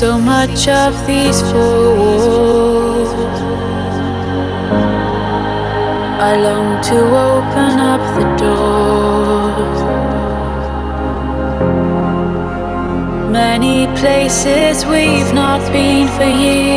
So much of these four walls. I long to open up the doors. Many places we've not been for years.